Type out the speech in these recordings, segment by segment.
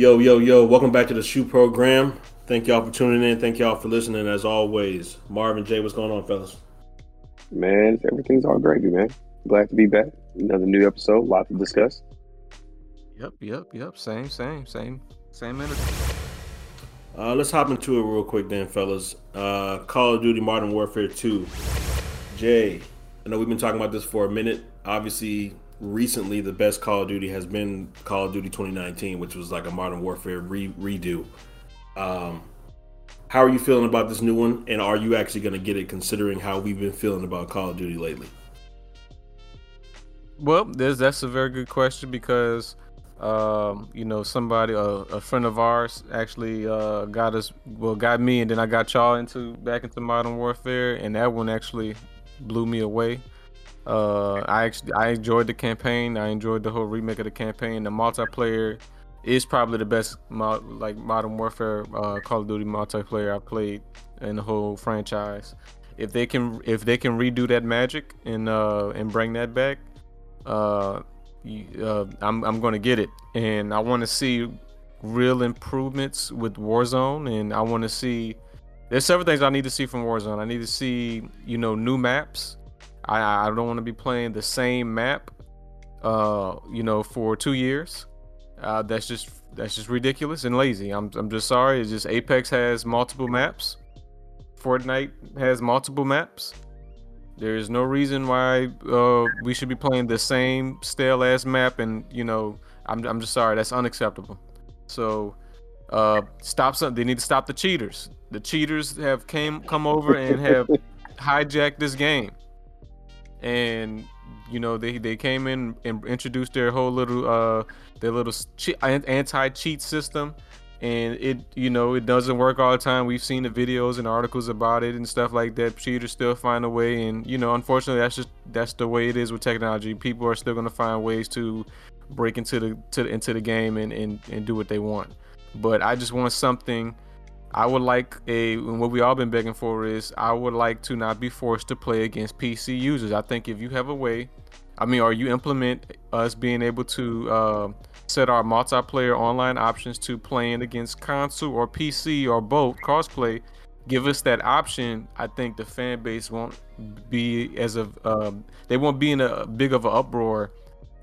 Yo, yo, yo, welcome back to the SHU program. Thank y'all for tuning in. Thank y'all for listening as always. Marvin J, what's going on, fellas? Man, everything's all gravy, man. Glad to be back. Another new episode, a lot to discuss. Yep, yep, yep. Same, same, same, same energy. Uh, let's hop into it real quick, then, fellas. Uh, Call of Duty Modern Warfare 2. Jay, I know we've been talking about this for a minute. Obviously, recently the best Call of Duty has been Call of Duty 2019, which was like a Modern Warfare re- redo. Um, how are you feeling about this new one, and are you actually going to get it, considering how we've been feeling about Call of Duty lately? Well, that's a very good question because, um, you know, somebody, a, a friend of ours, actually uh, got us, well, got me, and then I got y'all into back into Modern Warfare, and that one actually blew me away. Uh, I actually I enjoyed the campaign. I enjoyed the whole remake of the campaign. The multiplayer is probably the best mo- like Modern Warfare uh, Call of Duty multiplayer I played in the whole franchise. If they can if they can redo that magic and uh, and bring that back, uh, uh, I'm I'm to get it. And I want to see real improvements with Warzone, and I want to see. There's several things I need to see from Warzone. I need to see you know new maps. I, I don't want to be playing the same map, uh, you know, for two years. Uh, that's just that's just ridiculous and lazy. I'm I'm just sorry. It's just Apex has multiple maps. Fortnite has multiple maps. There is no reason why uh, we should be playing the same stale ass map, and you know, I'm I'm just sorry. That's unacceptable. So, uh, stop some. They need to stop the cheaters. The cheaters have came come over and have hijacked this game and you know they they came in and introduced their whole little uh their little anti-cheat system. And it you know it doesn't work all the time. We've seen the videos and articles about it and stuff like that. Cheaters still find a way. And you know unfortunately that's just that's the way it is with technology. People are still going to find ways to break into the to into the game and, and and do what they want. But i just want something I would like a what we all been begging for is I would like to not be forced to play against PC users. I think if you have a way, I mean, or you implement us being able to uh, set our multiplayer online options to playing against console or PC or both crossplay, give us that option. I think the fan base won't be as of um, they won't be in a big of an uproar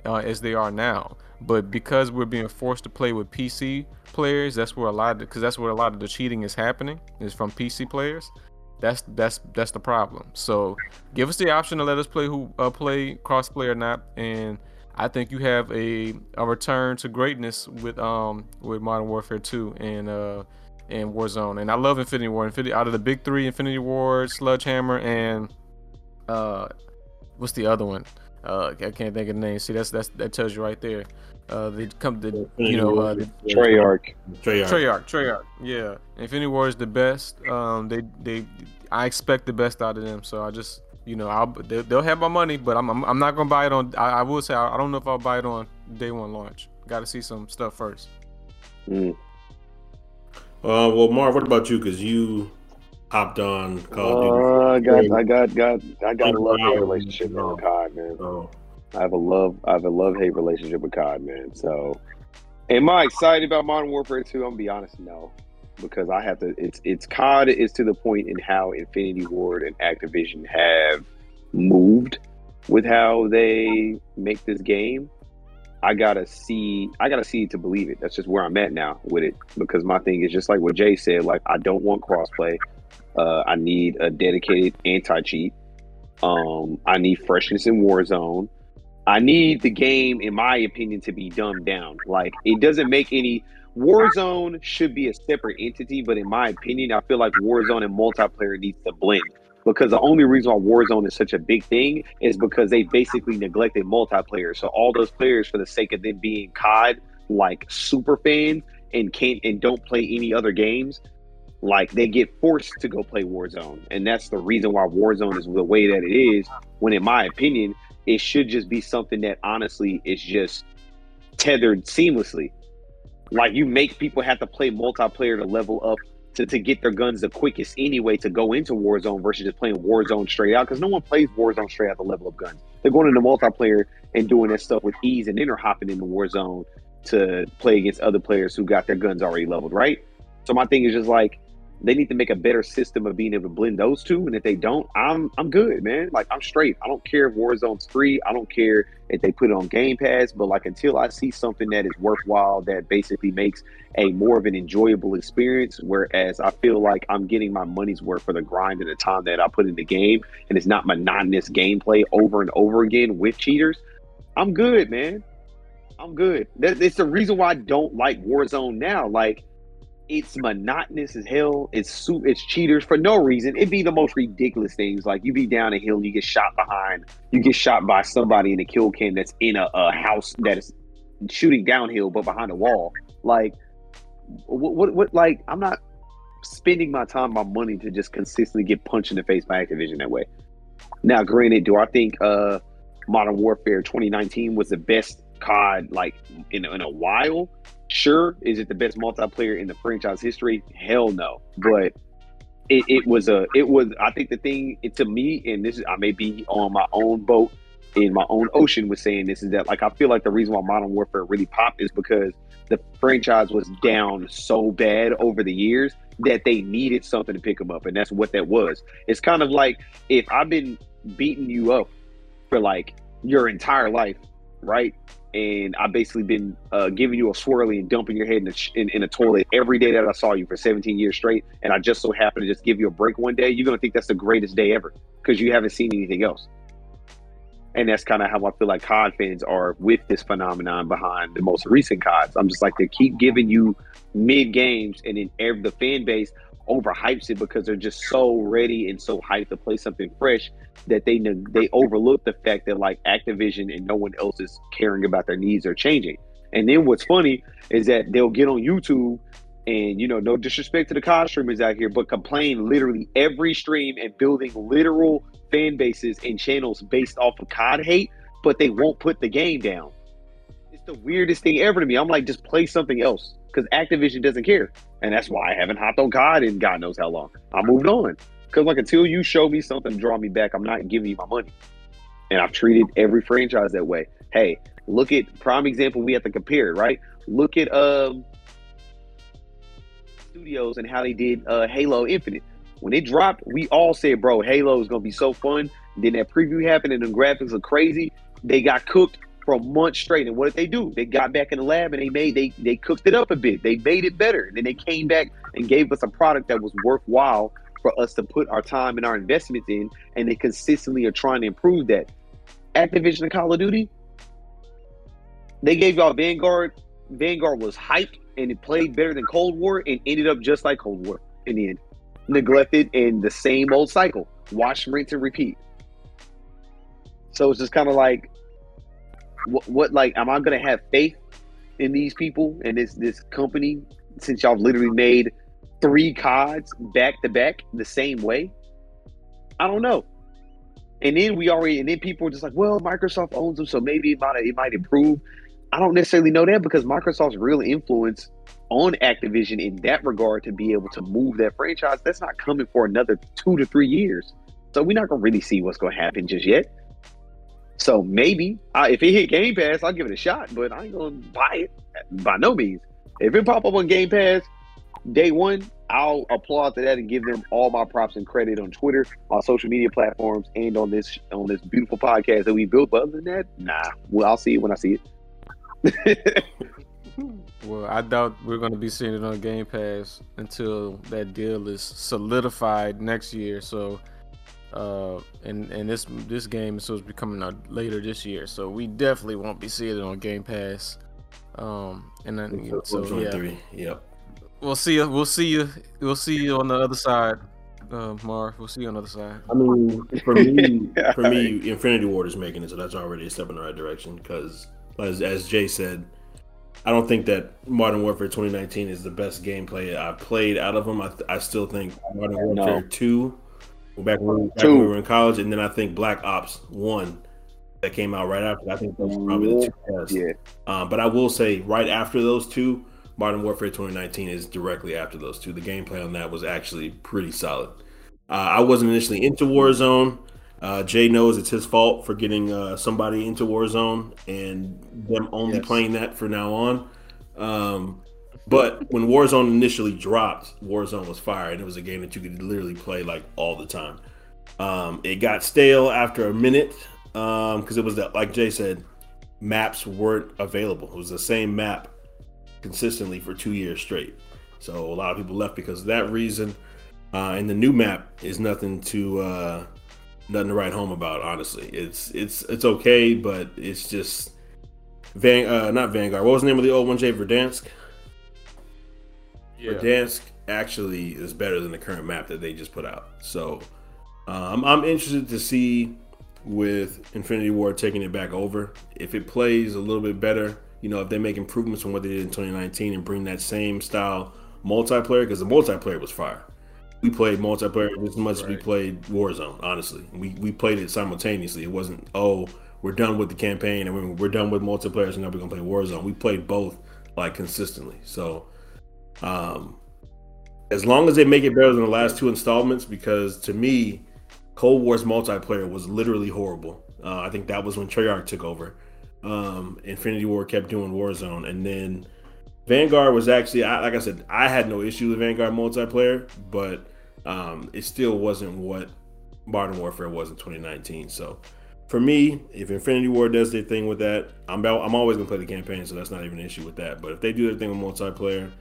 uh, as they are now. But because we're being forced to play with PC players, that's where a lot of because that's where a lot of the cheating is happening is from PC players. That's that's that's the problem. So give us the option to let us play who uh, play crossplay or not, and I think you have a a return to greatness with um with Modern Warfare 2 and uh and Warzone. And I love Infinity Ward. Infinity out of the big three, Infinity Ward, Sledgehammer, and uh what's the other one? Uh, I can't think of the name. See, that's that's that tells you right there. Uh, they come to you know uh, Treyarch. Treyarch. Treyarch. Treyarch. Yeah, Infinity Ward is the best. Um, they they I expect the best out of them. So I just you know I'll they, will have my money, but I'm, I'm, I'm not gonna buy it on. I, I will say I, I, don't know if I'll buy it on day one launch. Got to see some stuff first. Mm. Uh, well, Marv, what about you? Because you hopped on Call. Uh, I got, I got, got, I got a love hate relationship with COD, man. Oh. I have a love, I have a love hate relationship with COD, man. So, am I excited about Modern Warfare 2? I'm gonna be honest, no, because I have to. It's it's COD is to the point in how Infinity Ward and Activision have moved with how they make this game. I gotta see, I gotta see to believe it. That's just where I'm at now with it. Because my thing is just like what Jay said. Like I don't want crossplay. Uh, I need a dedicated anti cheat. Um, I need freshness in Warzone. I need the game, in my opinion, to be dumbed down. Like it doesn't make any. Warzone should be a separate entity, but in my opinion, I feel like Warzone and multiplayer needs to blend. Because the only reason why Warzone is such a big thing is because they basically neglected multiplayer. So all those players, for the sake of them being COD like super fans and can't and don't play any other games, like they get forced to go play Warzone. And that's the reason why Warzone is the way that it is, when in my opinion, it should just be something that honestly is just tethered seamlessly. Like you make people have to play multiplayer to level up to, to get their guns the quickest anyway to go into Warzone versus just playing Warzone straight out because no one plays Warzone straight out the level of guns. They're going into multiplayer and doing that stuff with ease and then they're hopping into Warzone to play against other players who got their guns already leveled, right? So my thing is just like they need to make a better system of being able to blend those two. And if they don't, I'm I'm good, man. Like I'm straight. I don't care if Warzone's free. I don't care if they put it on Game Pass. But like until I see something that is worthwhile, that basically makes a more of an enjoyable experience. Whereas I feel like I'm getting my money's worth for the grind and the time that I put in the game, and it's not monotonous gameplay over and over again with cheaters. I'm good, man. I'm good. It's the reason why I don't like Warzone now. Like it's monotonous as hell. It's it's cheaters for no reason. It'd be the most ridiculous things. Like you be down a hill, you get shot behind, you get shot by somebody in a kill cam that's in a, a house that is shooting downhill but behind a wall. Like what, what what like I'm not spending my time, my money to just consistently get punched in the face by Activision that way. Now, granted, do I think uh Modern Warfare 2019 was the best COD like in, in a while? Sure, is it the best multiplayer in the franchise history? Hell no. But it, it was a it was I think the thing to me, and this is I may be on my own boat in my own ocean with saying this is that like I feel like the reason why Modern Warfare really popped is because the franchise was down so bad over the years that they needed something to pick them up, and that's what that was. It's kind of like if I've been beating you up for like your entire life, right? and I basically been uh, giving you a swirly and dumping your head in a, in, in, a toilet every day that I saw you for 17 years straight, and I just so happen to just give you a break one day, you're gonna think that's the greatest day ever because you haven't seen anything else. And that's kind of how I feel like COD fans are with this phenomenon behind the most recent CODs. I'm just like they keep giving you mid games, and then every the fan base overhypes it because they're just so ready and so hyped to play something fresh that they they overlook the fact that like Activision and no one else is caring about their needs or changing. And then what's funny is that they'll get on YouTube and you know no disrespect to the COD streamers out here, but complain literally every stream and building literal fan bases and channels based off of COD hate, but they won't put the game down. It's the weirdest thing ever to me. I'm like, just play something else because Activision doesn't care, and that's why I haven't hopped on COD in God knows how long. I moved on. Because like until you show me something to draw me back, I'm not giving you my money. And I've treated every franchise that way. Hey, look at prime example. We have to compare right? Look at um studios and how they did uh, Halo Infinite. When it dropped, we all said, "Bro, Halo is gonna be so fun." Then that preview happened, and the graphics are crazy. They got cooked for a month straight. And what did they do? They got back in the lab and they made they they cooked it up a bit. They made it better. And then they came back and gave us a product that was worthwhile for us to put our time and our investments in, and they consistently are trying to improve that. Activision and Call of Duty, they gave y'all Vanguard. Vanguard was hyped and it played better than Cold War and ended up just like Cold War in the end. Neglected in the same old cycle. Watch, rinse, and repeat. So it's just kind of like, what, what, like, am I to have faith in these people and this this company since y'all literally made three CODs back to back the same way? I don't know. And then we already, and then people are just like, well, Microsoft owns them, so maybe it might it might improve. I don't necessarily know that because Microsoft's real influence on Activision in that regard to be able to move that franchise, that's not coming for another two to three years. So we're not gonna really see what's gonna happen just yet. So maybe I, if it hit Game Pass, I'll give it a shot, but I ain't gonna buy it by no means. If it pop up on Game Pass, day one, I'll applaud to that and give them all my props and credit on Twitter, on social media platforms, and on this on this beautiful podcast that we built. But other than that, nah. Well, I'll see it when I see it. well, I doubt we're going to be seeing it on Game Pass until that deal is solidified next year. So, uh, and and this this game is supposed to be coming out later this year. So we definitely won't be seeing it on Game Pass. Um, and then so yeah, yep. We'll see you. We'll see you. We'll see you on the other side, uh, Marv. We'll see you on the other side. I mean, for me, for me, Infinity Ward is making it, so that's already a step in the right direction. Because, as as Jay said, I don't think that Modern Warfare 2019 is the best gameplay I've played out of them. I, I still think Modern Warfare no. 2, back, when, back when we were in college, and then I think Black Ops 1 that came out right after. I think those are probably the two best. Yeah. Um, but I will say, right after those two, Modern Warfare 2019 is directly after those two. The gameplay on that was actually pretty solid. Uh, I wasn't initially into Warzone. Uh, Jay knows it's his fault for getting uh, somebody into Warzone and them only yes. playing that for now on. Um, but when Warzone initially dropped, Warzone was fire, and it was a game that you could literally play like all the time. Um, it got stale after a minute because um, it was that, like Jay said, maps weren't available. It was the same map consistently for two years straight. So a lot of people left because of that reason. Uh, and the new map is nothing to uh, nothing to write home about. Honestly, it's it's it's okay, but it's just Van uh, not Vanguard. What was the name of the old one? Jay Verdansk. Yeah. Verdansk actually is better than the current map that they just put out. So um, I'm interested to see with Infinity Ward taking it back over if it plays a little bit better. You know, if they make improvements from what they did in 2019 and bring that same style multiplayer because the multiplayer was fire. We played multiplayer as much right. as we played Warzone. Honestly, we we played it simultaneously. It wasn't oh we're done with the campaign and we're done with multiplayer, so now we're gonna play Warzone. We played both like consistently. So, um, as long as they make it better than the last two installments, because to me, Cold War's multiplayer was literally horrible. Uh, I think that was when Treyarch took over. Um, Infinity Ward kept doing Warzone, and then Vanguard was actually, I, like I said, I had no issue with Vanguard multiplayer, but um, it still wasn't what Modern Warfare was in 2019. So for me, if Infinity Ward does their thing with that, I'm about, I'm always gonna play the campaign, so that's not even an issue with that. But if they do their thing with multiplayer,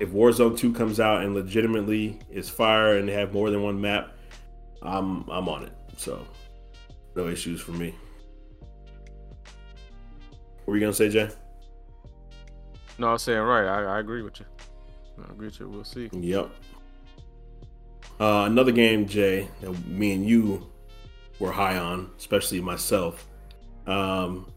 if Warzone 2 comes out and legitimately is fire and they have more than one map, I'm I'm on it. So no issues for me. What were you gonna say, Jay? No, I was saying right. I, I agree with you. I agree with you. We'll see. Yep. Uh, another game, Jay, that me and you were high on, especially myself. Um,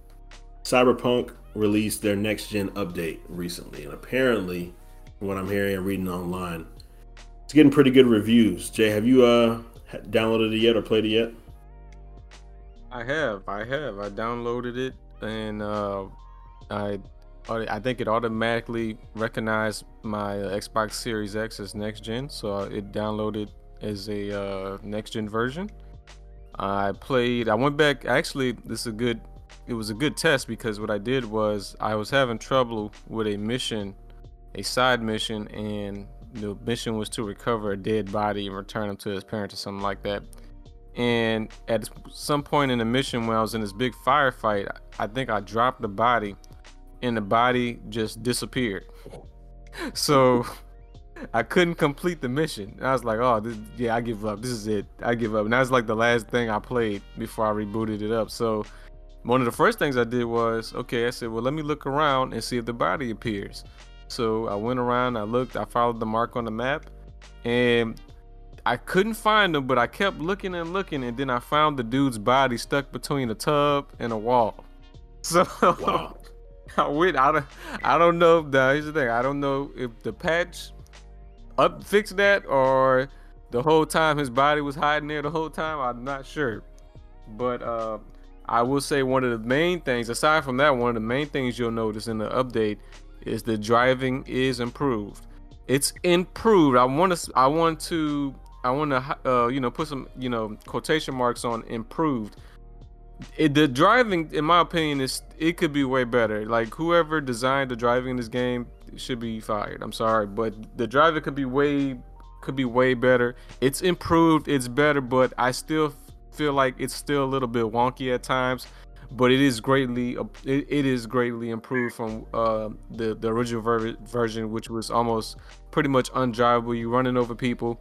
Cyberpunk released their next gen update recently, and apparently, what I'm hearing and reading online, it's getting pretty good reviews. Jay, have you uh downloaded it yet or played it yet? I have. I have. I downloaded it and uh, I I think it automatically recognized my uh, Xbox Series X as next gen, so it downloaded as a uh, next gen version. I played. I went back. Actually, this is a good. It was a good test because what I did was I was having trouble with a mission, a side mission, and the mission was to recover a dead body and return him to his parents or something like that. And at some point in the mission, when I was in this big firefight, I think I dropped the body, and the body just disappeared. so I couldn't complete the mission. I was like, oh, this, yeah, I give up. This is it. I give up. And that was like the last thing I played before I rebooted it up. So one of the first things I did was, okay, I said, well, let me look around and see if the body appears. So I went around, I looked, I followed the mark on the map, and I couldn't find him, but I kept looking and looking, and then I found the dude's body stuck between a tub and a wall. So wow. I went. I don't. I don't know. Now here's the thing. I don't know if the patch up fixed that or the whole time his body was hiding there the whole time. I'm not sure, but uh, I will say one of the main things. Aside from that, one of the main things you'll notice in the update is the driving is improved. It's improved. I want to. I want to. I want to. Uh, you know, put some. You know, quotation marks on improved. It, the driving, in my opinion, is it could be way better. Like whoever designed the driving in this game should be fired. I'm sorry, but the driving could be way could be way better. It's improved. It's better, but I still feel like it's still a little bit wonky at times but it is greatly it, it is greatly improved from uh, the the original ver- version, which was almost pretty much undrivable. You running over people,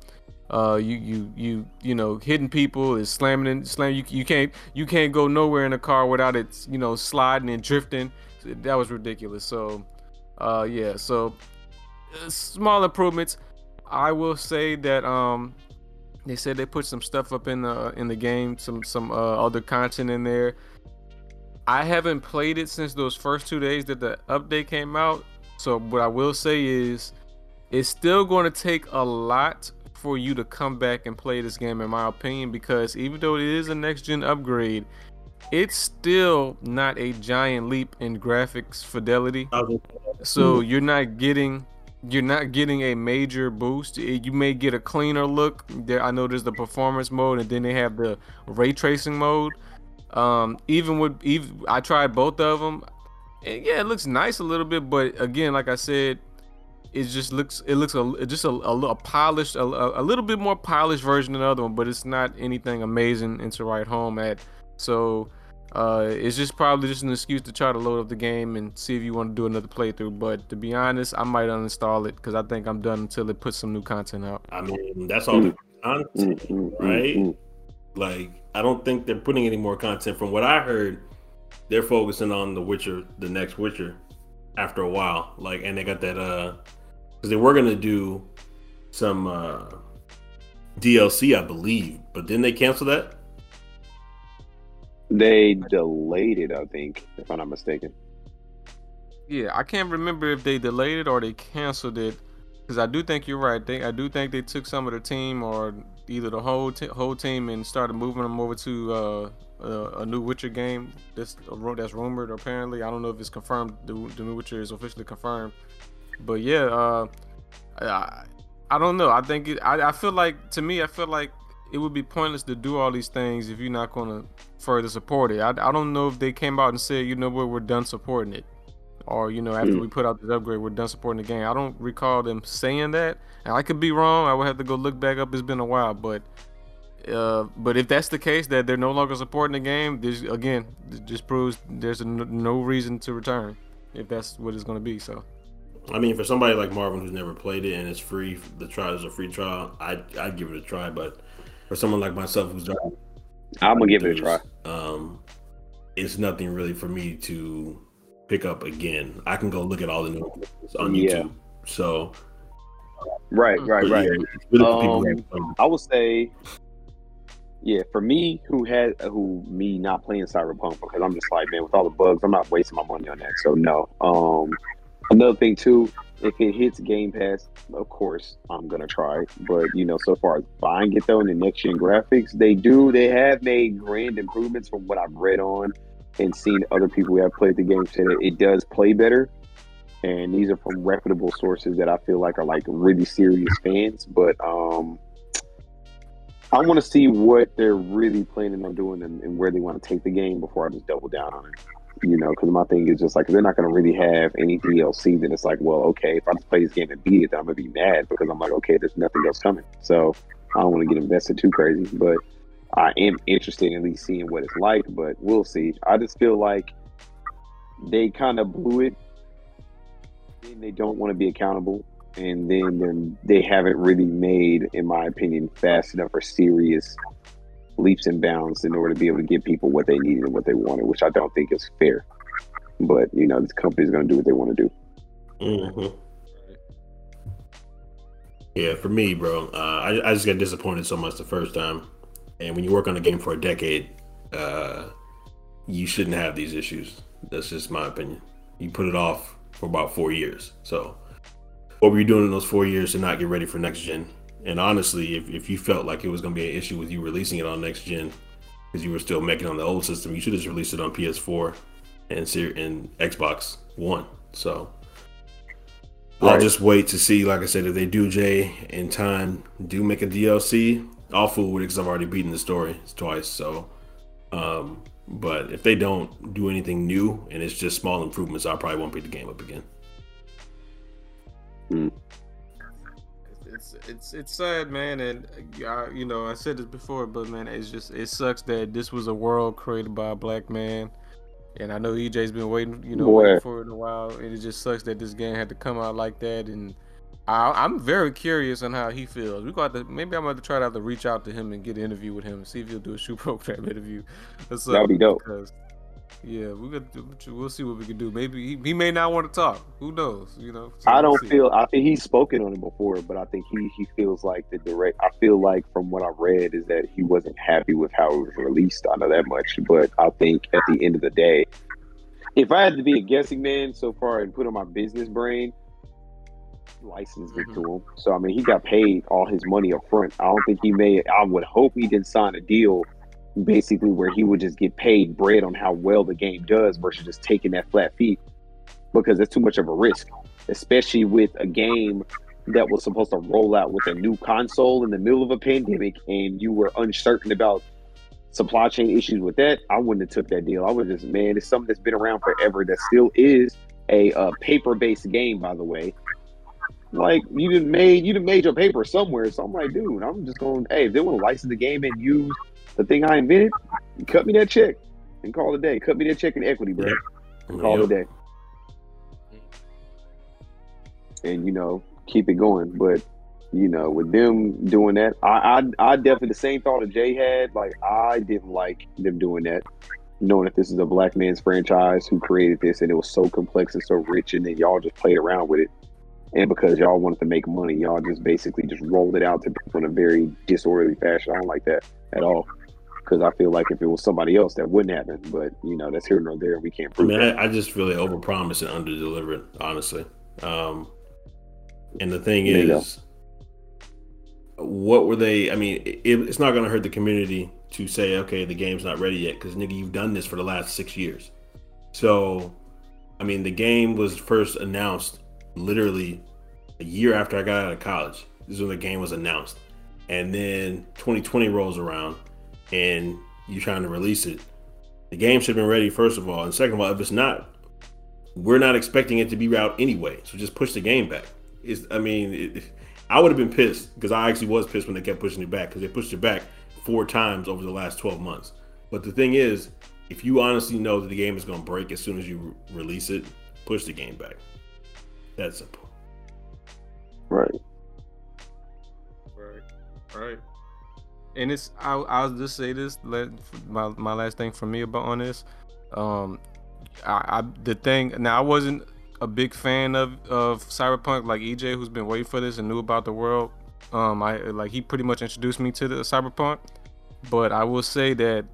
uh, you you you you know hitting people is slamming and slamming. You, you can't you can't go nowhere in a car without it you know sliding and drifting. That was ridiculous. So, uh, yeah. So uh, small improvements. I will say that um they said they put some stuff up in the in the game, some some uh, other content in there I haven't played it since those first two days that the update came out. So what I will say is it's still going to take a lot for you to come back and play this game in my opinion because even though it is a next gen upgrade, it's still not a giant leap in graphics fidelity. So you're not getting you're not getting a major boost. You may get a cleaner look. There, I know there's the performance mode, and then they have the ray tracing mode. Um, even with even I tried both of them. And yeah, it looks nice a little bit, but again, like I said, it just looks it looks a just a, a, a polished a, a, little bit more polished version than the other one, but it's not anything amazing and to write home at. So uh, it's just probably just an excuse to try to load up the game and see if you want to do another playthrough. But to be honest, I might uninstall it because I think I'm done until it puts some new content out. I mean, that's all mm. the content, mm, mm, right? Like, I don't think they're putting any more content. From what I heard, they're focusing on the Witcher, the next Witcher, after a while. Like, and they got that uh, because they were gonna do some uh DLC, I believe, but then they cancel that. They delayed it, I think, if I'm not mistaken. Yeah, I can't remember if they delayed it or they canceled it. Because I do think you're right. They, I do think they took some of the team or either the whole whole team and started moving them over to uh, a, a, new Witcher game. That's that's rumored. Apparently, I don't know if it's confirmed. The, the new Witcher is officially confirmed. But yeah, uh, I, I don't know. I think it, I, I feel like to me, I feel like it would be pointless to do all these things if you're not going to further support it. I, I don't know if they came out and said, you know what, we're done supporting it. Or, you know, after mm. we put out this upgrade, we're done supporting the game. I don't recall them saying that. And I could be wrong. I would have to go look back up. It's been a while. But uh, but if that's the case, that they're no longer supporting the game, this again, just proves there's no reason to return if that's what it's going to be. So. I mean, for somebody like Marvin who's never played it and it's free, the trial is a free trial. I I'd give it a try, but for someone like myself who's I'm gonna give it a try. Um, it's nothing really for me to pick up again. I can go look at all the new on YouTube. Yeah. So, right, right, right. Yeah, really um, I would say, yeah, for me, who had who me not playing Cyberpunk because I'm just like, man, with all the bugs, I'm not wasting my money on that. So no. Um, another thing too, if it hits Game Pass, of course I'm gonna try. But you know, so far as buying it though in the next gen graphics, they do they have made grand improvements from what I've read on and seen other people who have played the game say that it does play better. And these are from reputable sources that I feel like are like really serious fans. But um I want to see what they're really planning on doing and, and where they want to take the game before I just double down on it you know, because my thing is just like they're not going to really have any DLC. Then it's like, well, okay, if I just play this game and beat it, then I'm gonna be mad because I'm like, okay, there's nothing else coming. So I don't want to get invested too crazy, but I am interested in at least seeing what it's like. But we'll see. I just feel like they kind of blew it. And they don't want to be accountable, and then they haven't really made, in my opinion, fast enough or serious leaps and bounds in order to be able to give people what they needed and what they wanted, which I don't think is fair. But you know, this company's going to do what they want to do. Mm-hmm. Yeah, for me, bro, uh, I, I just got disappointed so much the first time. And when you work on a game for a decade, uh, you shouldn't have these issues. That's just my opinion. You put it off for about four years. So, what were you doing in those four years to not get ready for next gen? And honestly, if, if you felt like it was going to be an issue with you releasing it on next gen because you were still making on the old system, you should have just released it on PS4 and and Xbox One. So. I'll just wait to see. Like I said, if they do Jay in time, do make a DLC, I'll fool with it because I've already beaten the story twice. So, um, but if they don't do anything new and it's just small improvements, I probably won't beat the game up again. Mm it's it's sad, man, and uh, you know I said this before, but man, it's just it sucks that this was a world created by a black man, and I know EJ's been waiting, you know, waiting for it a while, and it just sucks that this game had to come out like that, and I, am very curious on how he feels. We got to maybe I'm going to try to have to reach out to him and get an interview with him, and see if he'll do a SHU program interview. That'd be dope. Because yeah, we could. We'll see what we can do. Maybe he, he may not want to talk. Who knows? You know. So I don't we'll feel. I think he's spoken on it before, but I think he he feels like the direct. I feel like from what I read is that he wasn't happy with how it was released. I know that much, but I think at the end of the day, if I had to be a guessing man so far and put on my business brain, licensed mm-hmm. it to him. So I mean, he got paid all his money up front. I don't think he made. I would hope he didn't sign a deal basically where he would just get paid bread on how well the game does versus just taking that flat fee because it's too much of a risk. especially with a game that was supposed to roll out with a new console in the middle of a pandemic, and you were uncertain about supply chain issues with that. I wouldn't have took that deal. I was just man, it's something that's been around forever that still is a, a paper based game, by the way. Like you didn't made you didn't made your paper somewhere. So I'm like, dude, I'm just going. Hey, if they want to license the game and use the thing I invented, cut me that check and call it a day. Cut me that check in equity, bro. And call yep. it a day. And you know, keep it going. But you know, with them doing that, I I, I definitely the same thought that Jay had. Like I didn't like them doing that knowing that this is a black man's franchise who created this and it was so complex and so rich and then y'all just played around with it and because y'all wanted to make money y'all just basically just rolled it out to people in a very disorderly fashion. I don't like that at all. Because i feel like if it was somebody else that wouldn't happen. But you know that's here nor there. We can't prove I mean, I, I, just feel they overpromise and underdeliver honestly. Um and the thing is what were they i mean it, it's not going to hurt the community to say, okay, the game's not ready yet, because nigga, you've done this for the last six years. So, I mean, the game was first announced literally a year after I got out of college. This is when the game was announced, and then 2020 rolls around, and you're trying to release it. The game should have been ready first of all, and second of all, if it's not, we're not expecting it to be out anyway. So just push the game back. Is I mean, it, I would have been pissed because I actually was pissed when they kept pushing it back because they pushed it back four times over the last 12 months. But the thing is, if you honestly know that the game is going to break as soon as you re- release it, push the game back. That's simple. Right. Right. Right. And it's I I'll just say this let my my last thing for me about on this. Um I, I the thing now I wasn't a big fan of of Cyberpunk like EJ who's been waiting for this and knew about the world. Um I like he pretty much introduced me to the Cyberpunk but I will say that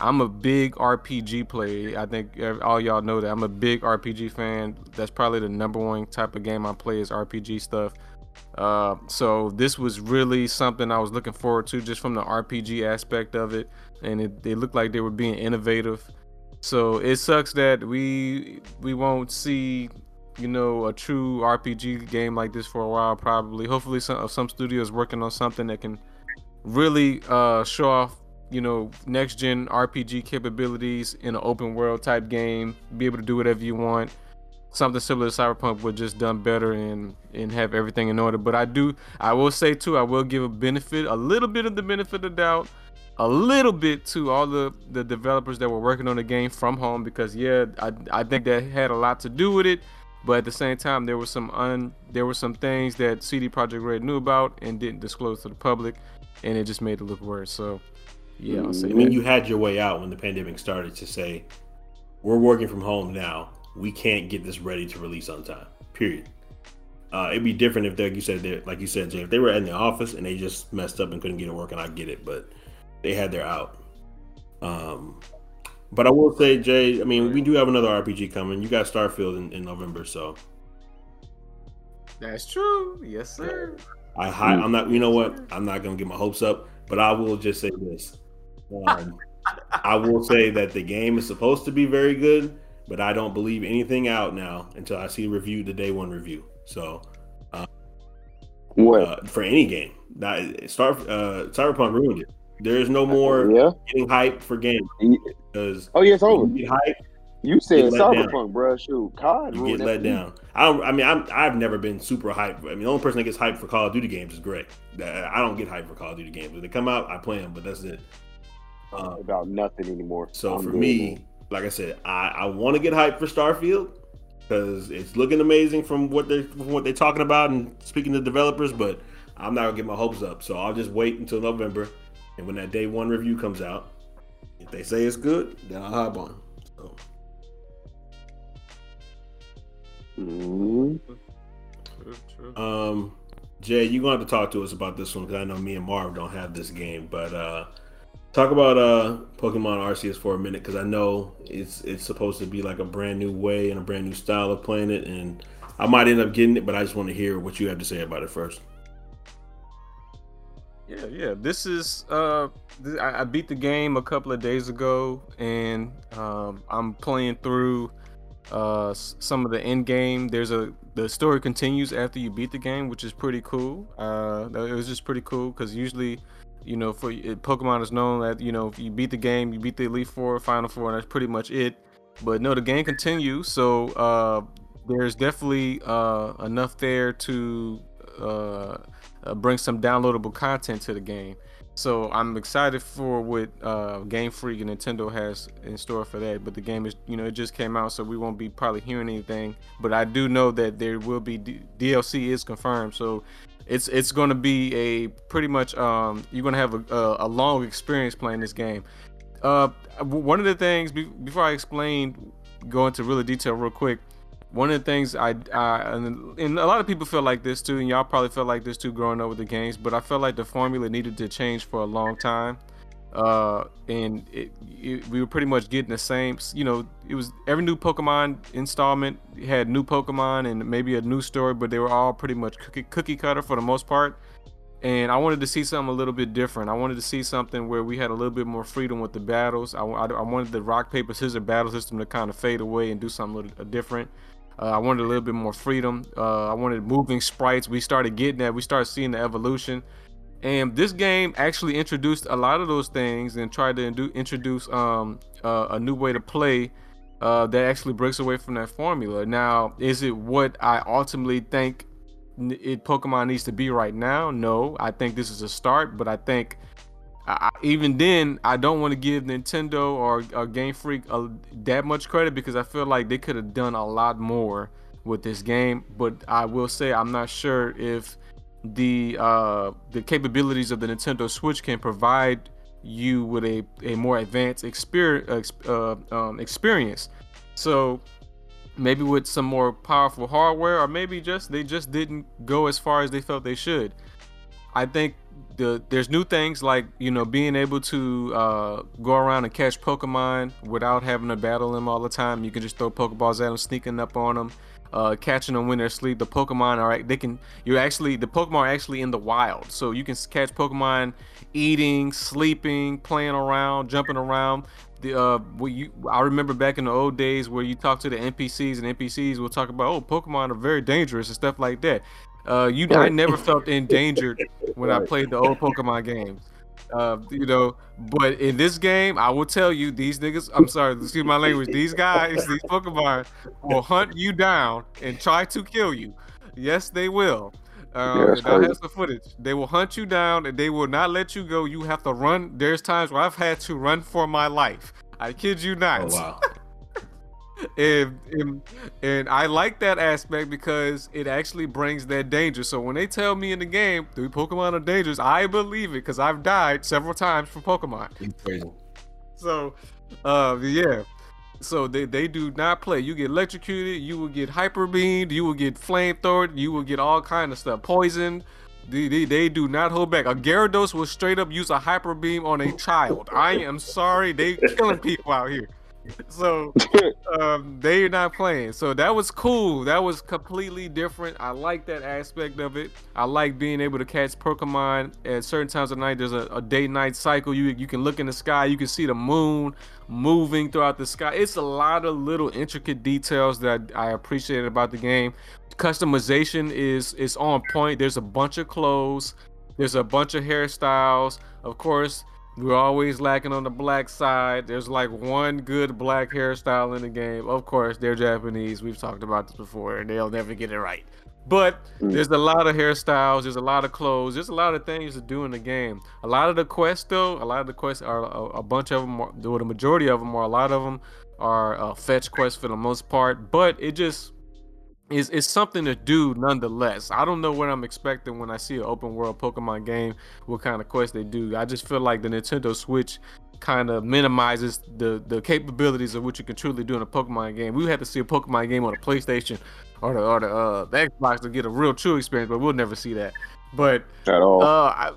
I'm a big RPG player. I think all y'all know that I'm a big RPG fan. That's probably the number one type of game I play is RPG stuff. Uh, so this was really something I was looking forward to just from the RPG aspect of it, and it, they looked like they were being innovative. So it sucks that we we won't see you know a true RPG game like this for a while. Probably, hopefully, some some studios working on something that can really uh, show off you know next gen RPG capabilities in an open world type game. Be able to do whatever you want. Something similar to Cyberpunk, but just done better and and have everything in order. But I do, I will say too, I will give a benefit, a little bit of the benefit of doubt, a little bit to all the the developers that were working on the game from home because yeah, I I think that had a lot to do with it. But at the same time, there were some un there were some things that CD Projekt Red knew about and didn't disclose to the public and it just made it look worse. So, yeah, I'll say. I mean, that. you had your way out when the pandemic started to say, "We're working from home now. We can't get this ready to release on time." Period. Uh, it'd be different if, they, like you said, like you said, Jay, if they were in the office and they just messed up and couldn't get it working. I get it, but they had their out. Um, but I will say, Jay, I mean, we do have another RPG coming. You got Starfield in, in November, so. That's true. Yes, sir. I high, I'm not. You know what? I'm not gonna get my hopes up, but I will just say this. Um, I will say that the game is supposed to be very good, but I don't believe anything out now until I see review the day one review. So, uh, what uh, for any game? That start uh, Cyberpunk ruined it. There is no more yeah. getting hype for games because oh yeah, it's over. Hype, you said Cyberpunk, bro. Shoot, COD. You get let down. I don't. I mean, I'm, I've never been super hyped. I mean, the only person that gets hyped for Call of Duty games is Greg. I don't get hyped for Call of Duty games. When they come out, I play them, but that's it. Uh, about nothing anymore. So I'm for me, like I said, I, I want to get hyped for Starfield because it's looking amazing from what they from what they're talking about and speaking to developers. But I'm not gonna get my hopes up. So I'll just wait until November, and when that day one review comes out, if they say it's good, then I'll hop on. So. Um, Jay, you're gonna have to talk to us about this one because I know me and Marv don't have this game. But uh, talk about uh, Pokemon Arceus for a minute because I know it's it's supposed to be like a brand new way and a brand new style of playing it, and I might end up getting it, but I just want to hear what you have to say about it first. Yeah, yeah. This is uh, I, I beat the game a couple of days ago, and um, I'm playing through uh some of the end game there's a the story continues after you beat the game, which is pretty cool. Uh, it was just pretty cool because usually, you know, for Pokemon is known that you know if you beat the game, you beat the Elite Four, Final Four, and that's pretty much it. But no, the game continues, so uh, there's definitely uh, enough there to uh, uh, bring some downloadable content to the game. So I'm excited for what uh, Game Freak and Nintendo has in store for that. But the game is, you know, it just came out, so we won't be probably hearing anything. But I do know that there will be D- DLC is confirmed, so it's it's going to be a pretty much um, you're going to have a, a, a, long experience playing this game. Uh, one of the things be- before I explain, go into really detail real quick one of the things I, I and, and, a lot of people feel like this too, and y'all probably felt like this too growing up with the games. But I felt like the formula needed to change for a long time, uh, and it, it, we were pretty much getting the same. You know, it was every new Pokemon installment had new Pokemon and maybe a new story, but they were all pretty much cookie, cookie cutter for the most part. And I wanted to see something a little bit different. I wanted to see something where we had a little bit more freedom with the battles. I, I, I wanted the rock paper scissors battle system to kind of fade away and do something a little different. Uh, I wanted a little bit more freedom. Uh, I wanted moving sprites. We started getting that. We started seeing the evolution. And this game actually introduced a lot of those things and tried to do, introduce um, uh, a new way to play uh, that actually breaks away from that formula. Now, is it what I ultimately think it Pokemon needs to be right now? No, I think this is a start, but I think I, even then, I don't want to give Nintendo or, or Game Freak a, that much credit because I feel like they could have done a lot more with this game. But I will say I'm not sure if the uh, the capabilities of the Nintendo Switch can provide you with a, a more advanced experience. Uh, um, experience. So maybe with some more powerful hardware, or maybe just they just didn't go as far as they felt they should. I think the there's new things like you know being able to uh, go around and catch Pokemon without having to battle them all the time. You can just throw Pokeballs at them, sneaking up on them, uh, catching them when they're asleep. The Pokemon are they can you're actually the Pokemon are actually in the wild, so you can catch Pokemon eating, sleeping, playing around, jumping around. The uh, what you I remember back in the old days where you talk to the NPCs and NPCs will talk about oh Pokemon are very dangerous and stuff like that. Uh, you, I never felt endangered when I played the old Pokemon games. Uh, you know, but in this game, I will tell you, these niggas. I'm sorry, excuse my language. These guys, these Pokemon, will hunt you down and try to kill you. Yes, they will. Um, yeah, I have some footage. They will hunt you down and they will not let you go. You have to run. There's times where I've had to run for my life. I kid you not. Oh, wow. and, and, and I like that aspect because it actually brings that danger. So when they tell me in the game, "Do Pokemon are dangerous," I believe it because I've died several times from Pokemon. So, uh, yeah. So they, they do not play. You get electrocuted, you will get hyper beamed, you will get flamethrowered, you will get all kind of stuff, poisoned. They, they, they, do not hold back. A Gyarados will straight up use a hyper beam on a child. I am sorry, they killing people out here so um, they're not playing. So that was cool. That was completely different. I like that aspect of it. I like being able to catch Pokemon at certain times of night. There's a, a day-night cycle. You you can look in the sky. You can see the moon moving throughout the sky. It's a lot of little intricate details that I appreciate about the game. Customization is is on point. There's a bunch of clothes. There's a bunch of hairstyles. Of course we're always lacking on the black side. There's like one good black hairstyle in the game. Of course, they're Japanese. We've talked about this before, and they'll never get it right. But mm. there's a lot of hairstyles. There's a lot of clothes. There's a lot of things to do in the game. A lot of the quests, though, a lot of the quests are a, a bunch of them, or the majority of them, or a lot of them are uh, fetch quests for the most part. But it just is is something to do nonetheless. I don't know what I'm expecting when I see an open world Pokemon game, what kind of quest they do. I just feel like the Nintendo Switch kind of minimizes the the capabilities of what you can truly do in a Pokemon game. We had to see a Pokemon game on a PlayStation or the or the, uh, the Xbox to get a real true experience, but we'll never see that. But at all. Uh, I,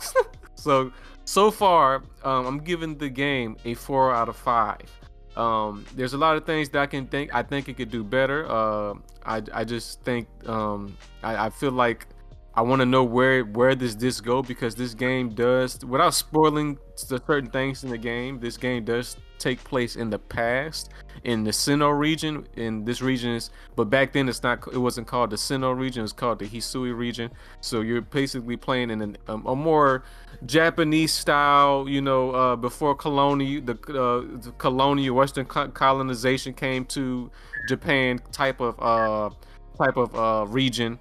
so so far, um, I'm giving the game a four out of five. Um, there's a lot of things that I can think. I think it could do better. Uh, I I just think um, I, I feel like I want to know where where does this go because this game does without spoiling certain things in the game. This game does take place in the past in the Sinnoh region. In this region is, but back then it's not. It wasn't called the Sinnoh region. It's called the Hisui region. So you're basically playing in an, a, a, more Japanese style. You know, uh, before colonial the, uh, the colonial Western colonization came to Japan type of uh, type of uh, region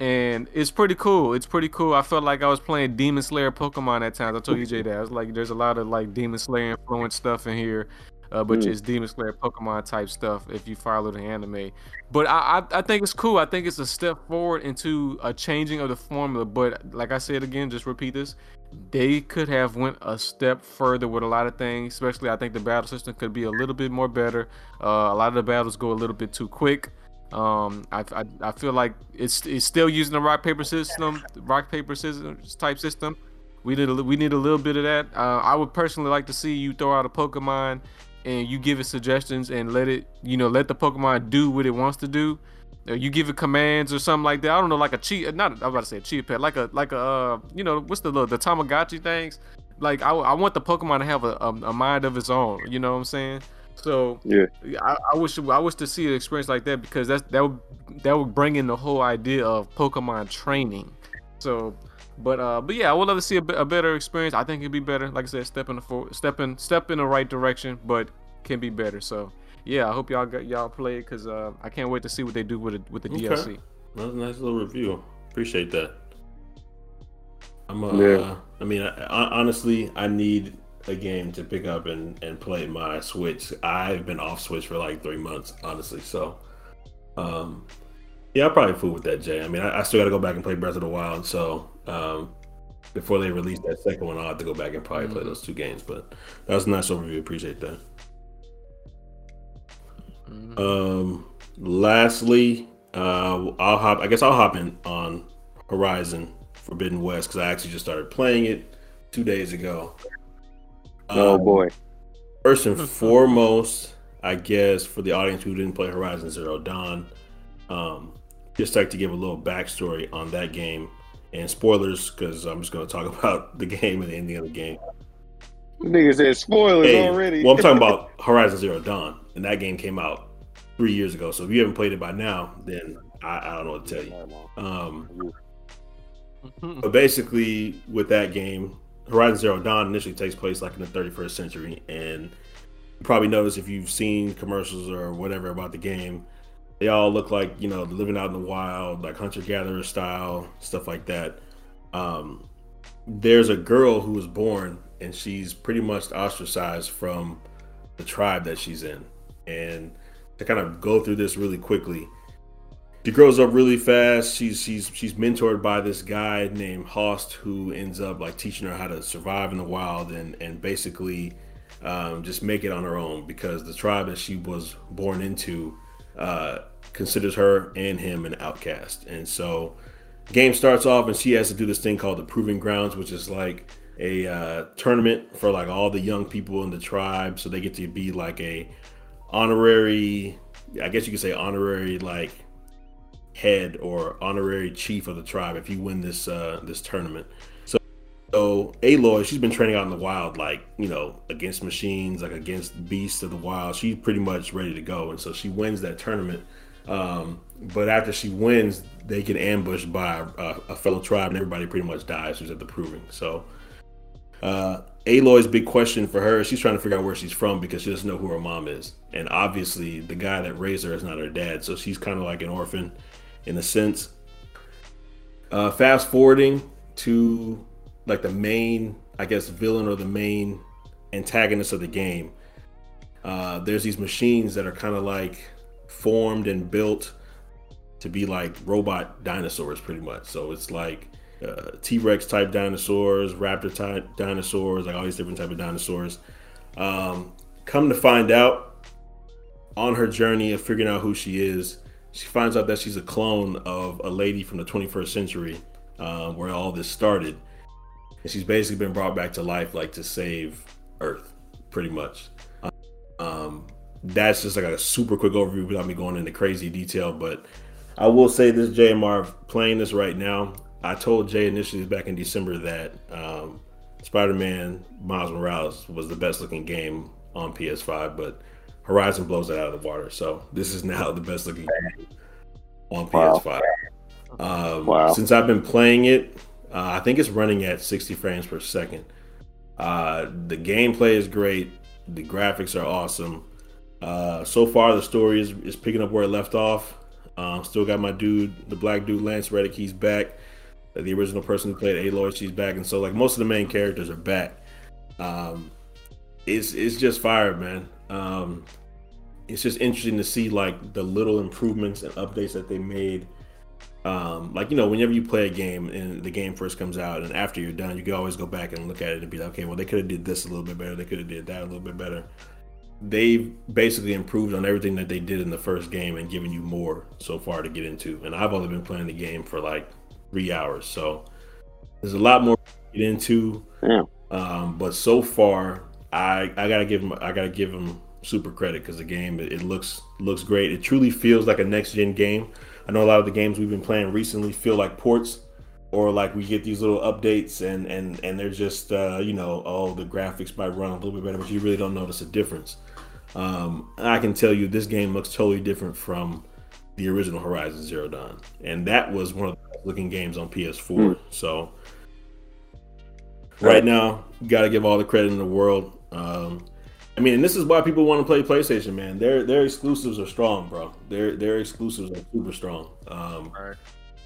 and it's pretty cool. It's pretty cool. I felt like I was playing Demon Slayer Pokemon at times. I told EJ that I was like, there's a lot of like Demon Slayer influence stuff in here, uh, but mm. it's Demon Slayer Pokemon type stuff if you follow the anime. But I, I, I think it's cool. I think it's a step forward into a changing of the formula. But like I said again, just repeat this. They could have went a step further with a lot of things. Especially, I think the battle system could be a little bit more better. Uh, a lot of the battles go a little bit too quick. Um, I, I, I feel like it's it's still using the rock paper system, rock paper scissors type system. We did a, we need a little bit of that. Uh, I would personally like to see you throw out a Pokemon and you give it suggestions and let it you know let the Pokemon do what it wants to do. Or you give it commands or something like that. I don't know, like a cheat. Not I was about to say a cheat pet, like a like a uh, you know what's the little the Tamagotchi things. Like I, I want the Pokemon to have a, a, a mind of its own. You know what I'm saying? So yeah, I, I, wish I wish to see an experience like that because that's that would that would bring in the whole idea of Pokemon training. So, but uh, but yeah, I would love to see a, a better experience. I think it'd be better. Like I said, step in the for, step in step in the right direction, but can be better. So yeah, I hope y'all got y'all play it because uh, I can't wait to see what they do with it with the okay. DLC. That's a nice little review. Appreciate that. I'm uh, yeah. I mean, I, I, honestly, I need a game to pick up and, and play my Switch. I've been off Switch for like three months, honestly. So, um, yeah, I'll probably fool with that, Jay. I mean, I, I still got to go back and play Breath of the Wild. So, um, before they release that second one, I'll have to go back and probably mm-hmm. play those two games. But that was a nice overview. Appreciate that. Mm-hmm. Um, lastly, uh, I'll hop. I guess I'll hop in on Horizon Forbidden West because I actually just started playing it two days ago. Oh um, boy! First and foremost, I guess for the audience who didn't play Horizon Zero Dawn, um, just like to give a little backstory on that game and spoilers because I'm just going to talk about the game and the ending of the game. Nigga said spoilers hey, already. well, I'm talking about Horizon Zero Dawn, and that game came out three years ago. So if you haven't played it by now, then I, I don't know what to tell you. Um, but basically, with that game, Horizon Zero Dawn initially takes place like in the 31st century, and you probably notice if you've seen commercials or whatever about the game, they all look like you know living out in the wild, like hunter gatherer style stuff like that. Um, there's a girl who was born, and she's pretty much ostracized from the tribe that she's in, and to kind of go through this really quickly she grows up really fast. She's she's she's mentored by this guy named Rost, who ends up like teaching her how to survive in the wild and and basically um, just make it on her own because the tribe that she was born into uh, considers her and him an outcast. And so, game starts off and she has to do this thing called the Proving Grounds, which is like a uh, tournament for like all the young people in the tribe, so they get to be like a honorary, I guess you could say honorary like head or honorary chief of the tribe if you win this uh, this tournament. So, Aloy, she's been training out in the wild, like you know, against machines, like against beasts of the wild. She's pretty much ready to go, and so she wins that tournament. Um, but after she wins, they get ambushed by a, a, fellow tribe, and everybody pretty much dies who's at the proving. So, uh, Aloy's big question for her, she's trying to figure out where she's from because she doesn't know who her mom is, and obviously the guy that raised her is not her dad, so she's kind of like an orphan in a sense. Uh, fast forwarding to like the main, I guess, villain or the main antagonist of the game. Uh, there's these machines that are kind of like formed and built to be like robot dinosaurs, pretty much. So it's like uh, T-Rex type dinosaurs, Raptor type dinosaurs, like all these different type of dinosaurs. Um, come to find out, on her journey of figuring out who she is, she finds out that she's a clone of a lady from the 21st century, uh, where all this started, and she's basically been brought back to life, like to save Earth, pretty much. Um, that's just like a super quick overview without me going into crazy detail, but I will say this, JMR, playing this right now, I told Jay initially back in December that um, Spider-Man Miles Morales was the best looking game on PS5, but Horizon blows it out of the water. So this is now the best looking game on PS5. Wow. Um, wow. Since I've been playing it, uh, I think it's running at 60 frames per second. Uh, the gameplay is great. The graphics are awesome. Uh, so far, the story is, is picking up where it left off. Um, still got my dude, the black dude Lance Reddick. He's back. The original person who played Aloy, she's back, and so like most of the main characters are back. Um, it's it's just fire, man. Um, it's just interesting to see like the little improvements and updates that they made. Um, like you know, whenever you play a game and the game first comes out, and after you're done, you can always go back and look at it and be like, okay, well they could have did this a little bit better. They could have did that a little bit better they've basically improved on everything that they did in the first game and given you more so far to get into. And I've only been playing the game for like three hours, so there's a lot more to get into. Yeah. Um, but so far, I I gotta give them I gotta give them super credit because the game it, it, looks looks great. It truly feels like a next gen game. I know a lot of the games we've been playing recently feel like ports or like we get these little updates and and and they're just uh, you know oh the graphics might run a little bit better but you really don't notice a difference. Um, i can tell you this game looks totally different from the original horizon zero dawn. And that was one of the looking games on ps4 mm. so right now got to give all the credit in the world. Um, I mean, and this is why people want to play PlayStation, man. Their their exclusives are strong, bro. Their their exclusives are super strong. Um, right.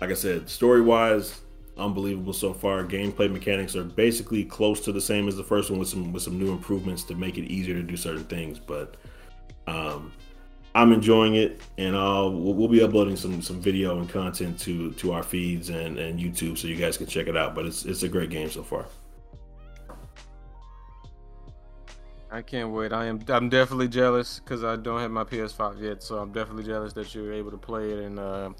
Like I said, story wise, unbelievable so far. Gameplay mechanics are basically close to the same as the first one with some with some new improvements to make it easier to do certain things. But um, I'm enjoying it, and I'll we'll, we'll, be uploading some some video and content to to our feeds and and YouTube so you guys can check it out. But it's it's a great game so far. I can't wait. I am. I'm definitely jealous because I don't have my PS5 yet. So I'm definitely jealous that you're able to play it and uh,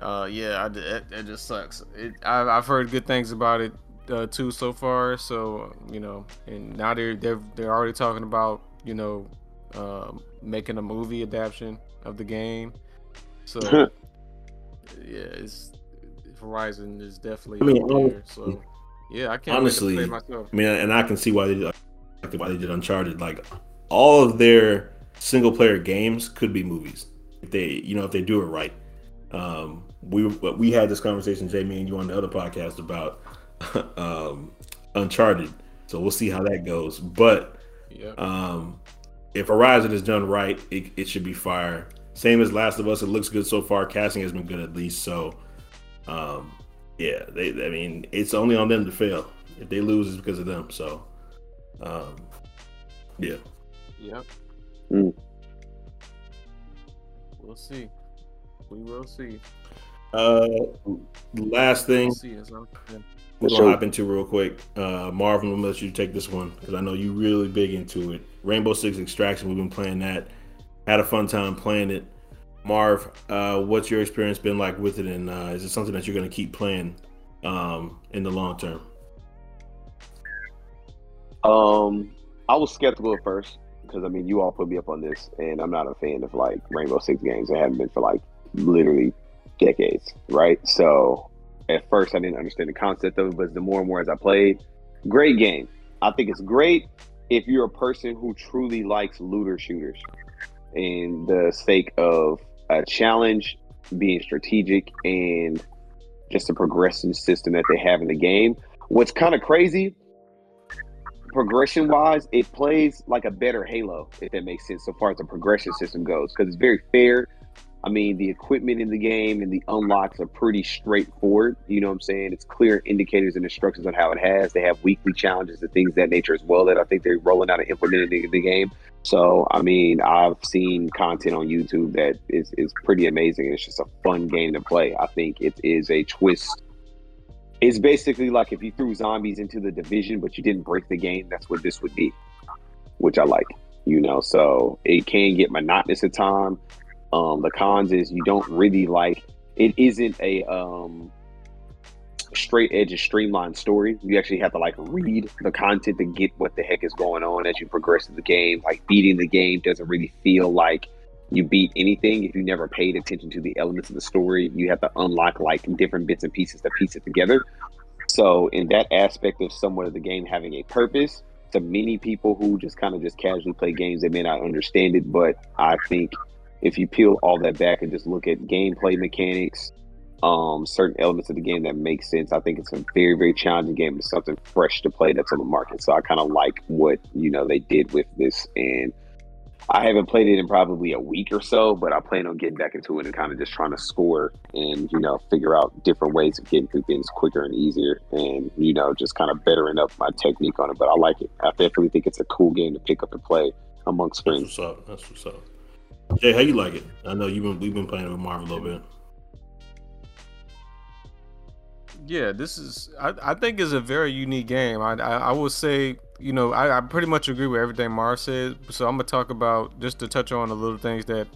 uh, yeah, I, it, it just sucks. It, I, have heard good things about it uh, too so far. So you know, and now they're they're they're already talking about you know uh, making a movie adaptation of the game. So yeah, it's Horizon is definitely I mean, there. So yeah, I can't honestly. I mean, and I can see why they did, why they did Uncharted. Like all of their single player games could be movies if they you know if they do it right. Um, we we had this conversation, Jamie and you on the other podcast about um, Uncharted. So we'll see how that goes. But yep. um, if Horizon is done right, it, it, should be fire. Same as Last of Us, it looks good so far. Casting has been good at least. So um, yeah, they. I mean, it's only on them to fail. If they lose, it's because of them. So um, yeah. Yep. Mm. We'll see. We will see. Uh, last thing we're gonna hop into real quick. Uh, Marvin, I'm gonna let you take this one because I know you really big into it. Rainbow Six Extraction, we've been playing that. Had a fun time playing it. Marv, uh, what's your experience been like with it, and uh, is it something that you're gonna keep playing um, in the long term? Um, I was skeptical at first because I mean, you all put me up on this, and I'm not a fan of like Rainbow Six games. I haven't been for like literally decades, right? So at first I didn't understand the concept of it, but the more and more as I played, great game. I think it's great if you're a person who truly likes looter shooters in the sake of a challenge, being strategic, and just a progression system that they have in the game. What's kind of crazy, progression wise, it plays like a better Halo, if that makes sense, so far as the progression system goes, because it's very fair I mean, the equipment in the game and the unlocks are pretty straightforward. You know what I'm saying? It's clear indicators and instructions on how it has. They have weekly challenges and things that nature as well that I think they're rolling out and implementing in the game. So, I mean, I've seen content on YouTube that is, is pretty amazing. It's just a fun game to play. I think it is a twist. It's basically like if you threw zombies into the division, but you didn't break the game, that's what this would be, which I like, you know. So it can get monotonous at times um, the cons is you don't really like it isn't a um, straight edge of streamlined story. You actually have to like read the content to get what the heck is going on as you progress through the game. Like beating the game doesn't really feel like you beat anything if you never paid attention to the elements of the story. You have to unlock like different bits and pieces to piece it together. So, in that aspect of somewhat of the game having a purpose, to many people who just kind of just casually play games, they may not understand it. But I think if you peel all that back and just look at gameplay mechanics, um, certain elements of the game that make sense, I think it's a very, very challenging game. It's something fresh to play that's on the market. So I kind of like what you know they did with this and I haven't played it in probably a week or so, but I plan on getting back into it and kind of just trying to score and you know figure out different ways of getting through things quicker and easier, and you know just kind of bettering up my technique on it. But I like it. I definitely think it's a cool game to pick up and play amongst friends. That's what's up. That's what's up. Jay, how you like it? I know you've been we've been playing with Marv a little bit. Yeah, this is I, I think is a very unique game. I I, I will say you know, I, I, pretty much agree with everything Mars said. So I'm gonna talk about just to touch on the little things that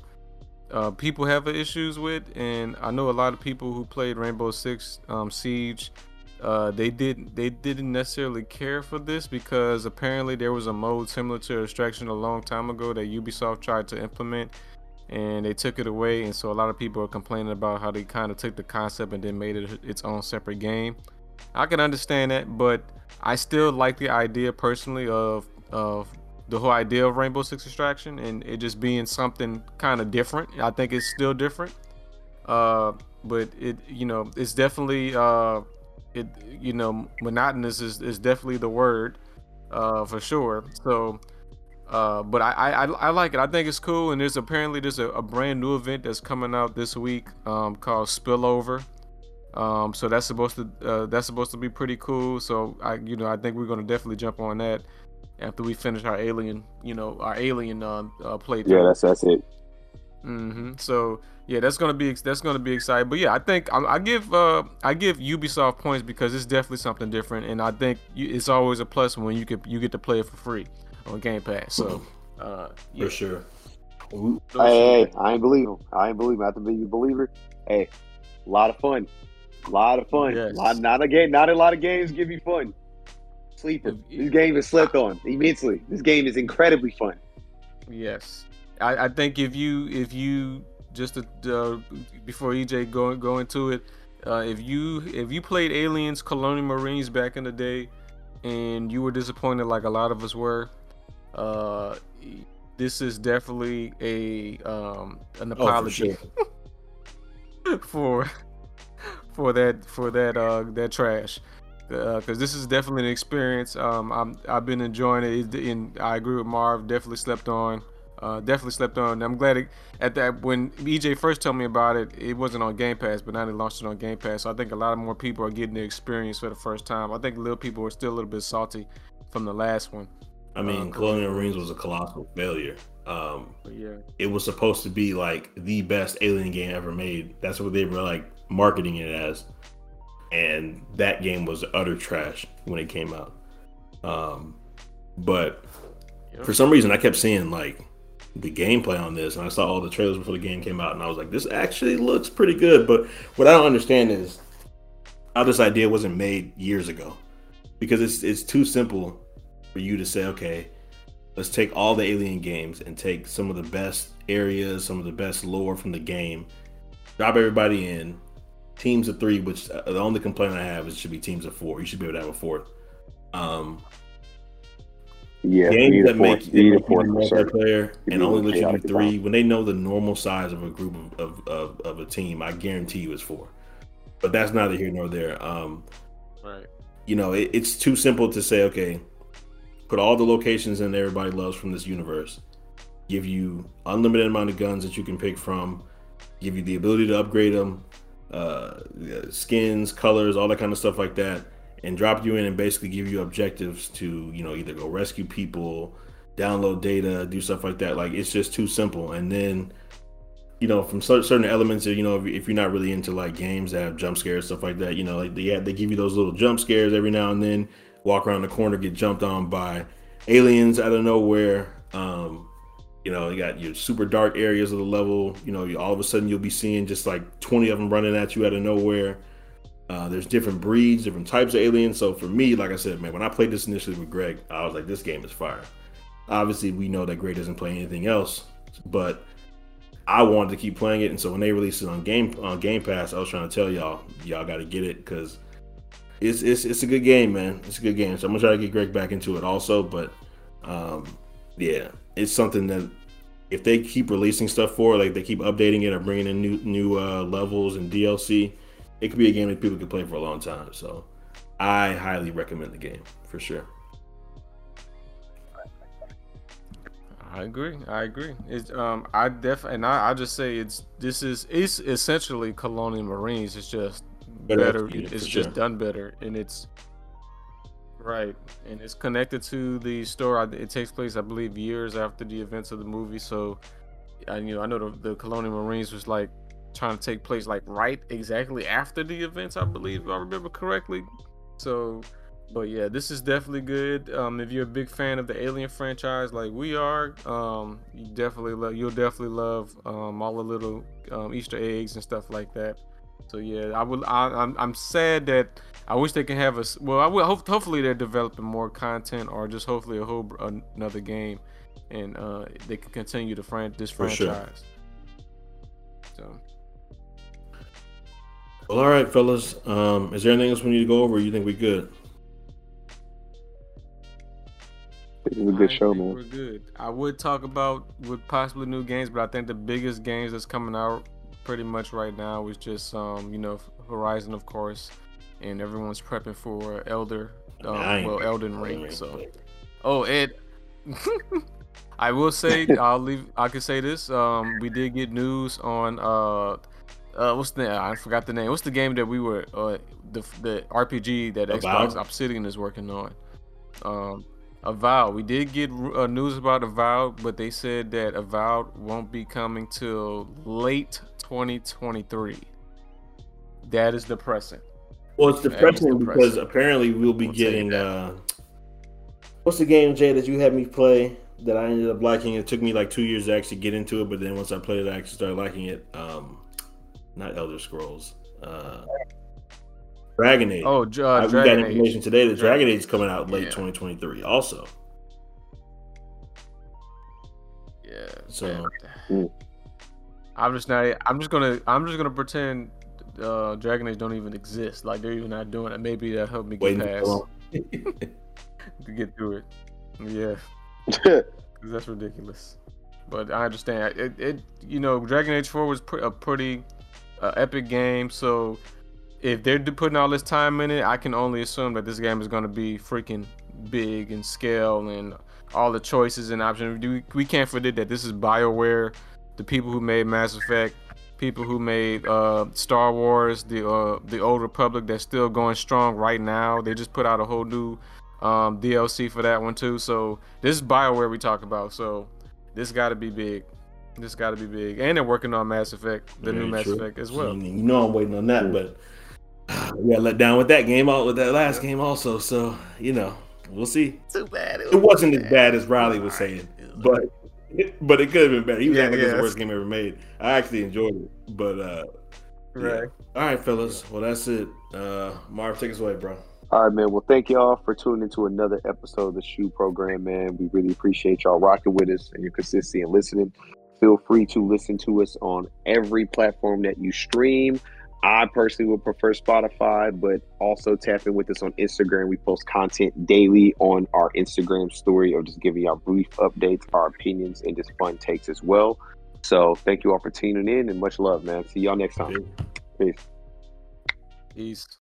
uh, people have issues with, and I know a lot of people who played Rainbow Six um, Siege. Uh, they did they didn't necessarily care for this because apparently there was a mode similar to Extraction a long time ago that Ubisoft tried to implement, and they took it away. And so a lot of people are complaining about how they kind of took the concept and then made it its own separate game. I can understand that, but I still like the idea personally of of the whole idea of Rainbow Six Extraction and it just being something kind of different. I think it's still different, uh, but it you know it's definitely uh, it you know monotonous is, is definitely the word uh, for sure. So. Uh, but I, I I like it. I think it's cool. And there's apparently there's a, a brand new event that's coming out this week um, called Spillover. Um, so that's supposed to uh, that's supposed to be pretty cool. So I you know I think we're gonna definitely jump on that after we finish our alien you know our alien uh, uh playthrough. Yeah, that's that's it. Mm-hmm. So yeah, that's gonna be that's gonna be exciting. But yeah, I think I, I give uh I give Ubisoft points because it's definitely something different, and I think it's always a plus when you get you get to play it for free on Game Pass. So uh, yeah. for sure. Hey, hey, I ain't believe him. I ain't believe him. I have to be a believer. Hey, a lot of fun. A lot of fun. Yes. Lot, not a game. Not a lot of games give you fun. Sleeper. This game is slept on immensely. This game is incredibly fun. Yes, I, I think if you if you just to, uh, before EJ go go into it, uh, if you if you played Aliens, Colonial Marines back in the day, and you were disappointed like a lot of us were, uh, this is definitely a um, an apology oh, for, sure. for for that for that uh that trash because uh, this is definitely an experience. Um, I'm I've been enjoying it, and I agree with Marv. Definitely slept on. Uh, definitely slept on. I'm glad it, at that when EJ first told me about it, it wasn't on Game Pass, but now they launched it on Game Pass. So I think a lot of more people are getting the experience for the first time. I think little people are still a little bit salty from the last one. I mean, um, Colonial Marines was a colossal failure. Um, yeah, it was supposed to be like the best Alien game ever made. That's what they were like marketing it as, and that game was utter trash when it came out. Um, but yep. for some reason, I kept seeing like the gameplay on this, and I saw all the trailers before the game came out, and I was like, this actually looks pretty good. But what I don't understand is how this idea wasn't made years ago, because it's it's too simple for you to say, okay, let's take all the Alien games and take some of the best areas, some of the best lore from the game, drop everybody in, teams of three, which uh, the only complaint I have is it should be teams of four. You should be able to have a fourth. Um, yeah, games that make you multiplayer and only let you do three when they know the normal size of a group of, of, of, of, a team, I guarantee you it's four. But that's neither here nor there. Um, right. You know, it, it's too simple to say, okay, put all the locations in everybody loves from this universe, give you unlimited amount of guns that you can pick from, give you the ability to upgrade them, uh, skins, colors, all that kind of stuff like that, and drop you in and basically give you objectives to you know either go rescue people, download data, do stuff like that. Like it's just too simple. And then you know from certain elements, you know if you're not really into like games that have jump scares stuff like that, you know like they they give you those little jump scares every now and then. Walk around the corner, get jumped on by aliens out of nowhere. Um, you know, you got your super dark areas of the level. You know, all of a sudden you'll be seeing just like 20 of them running at you out of nowhere. Uh, there's different breeds, different types of aliens. So for me, like I said, man, when I played this initially with Greg, I was like, this game is fire. Obviously, we know that Greg doesn't play anything else, but I wanted to keep playing it, and so when they released it on Game on Game Pass, I was trying to tell y'all, y'all got to get it because it's it's it's a good game, man. It's a good game. So I'm gonna try to get Greg back into it also, but um, yeah, it's something that if they keep releasing stuff for, like they keep updating it or bringing in new new uh, levels and DLC, it could be a game that people can play for a long time. So I highly recommend the game for sure. I agree. I agree. It's um I definitely and I, I just say it's this is it's essentially Colonial Marines. It's just better. better it's just sure. done better, and it's right, and it's connected to the story. It takes place, I believe, years after the events of the movie. So, I you know I know the, the Colonial Marines was like trying to take place like right exactly after the events. I believe if I remember correctly. So but yeah, this is definitely good. Um, if you're a big fan of the Alien franchise, like we are, um, you definitely love. You'll definitely love um, all the little um, Easter eggs and stuff like that. So yeah, I would. I, am I'm, I'm sad that I wish they can have a. Well, I will. Hope, hopefully they're developing more content, or just hopefully a whole another game, and uh, they can continue to fran- this franchise. Sure. So. Well, all right, fellas. Um, is there anything else we need to go over? you think we good? It was a good I show, man. We're good. I would talk about with possibly new games, but I think the biggest games that's coming out pretty much right now is just um, you know, Horizon of course, and everyone's prepping for Elder um, well Elden Ring. So Oh Ed I will say I'll leave I can say this. Um we did get news on uh uh, what's the I forgot the name. What's the game that we were uh the the RPG that Xbox Obsidian is working on? Um Avowed. We did get uh, news about Avowed, but they said that Avowed won't be coming till late 2023. That is depressing. Well, it's depressing, depressing. because apparently we'll be we'll getting. Uh, what's the game, Jay, that you had me play that I ended up liking? It took me like two years to actually get into it, but then once I played it, I actually started liking it. Um, not Elder Scrolls. Uh, Dragon Age. Oh, uh, we got information Age. today that Dragon Age is coming out late yeah. 2023 also. Yeah. So I'm just not I'm just gonna I'm just gonna pretend uh, Dragon Age don't even exist. Like they're even not doing it. Maybe that helped me get past to get through it. Yeah. Cause that's ridiculous. But I understand. It, it you know, Dragon Age 4 was pre- a pretty uh, epic game, so if they're putting all this time in it, I can only assume that this game is going to be freaking big in scale and all the choices and options. We can't forget that this is BioWare, the people who made Mass Effect, people who made uh, Star Wars, the uh, the Old Republic that's still going strong right now. They just put out a whole new um, DLC for that one too. So this is BioWare we talk about. So this got to be big. This got to be big, and they're working on Mass Effect, the Very new Mass true. Effect as well. You know I'm waiting on that, but we got let down with that game, out with that last game also. So you know, we'll see. Too bad. It, was not as bad as Riley was saying, but but it could have been better. He was yeah, acting yeah, the worst game ever made. I actually enjoyed it, but uh, right. Yeah. All right, fellas. Well, that's it. Uh, Marv, take us away, bro. All right, man. Well, thank y'all for tuning into another episode of the SHU Program, man. We really appreciate y'all rocking with us and your consistency and listening. Feel free to listen to us on every platform that you stream. I personally would prefer Spotify, but also tap in with us on Instagram. We post content daily on our Instagram story or just giving y'all brief updates, our opinions, and just fun takes as well. So thank you all for tuning in and much love, man. See y'all next time. Peace. Peace.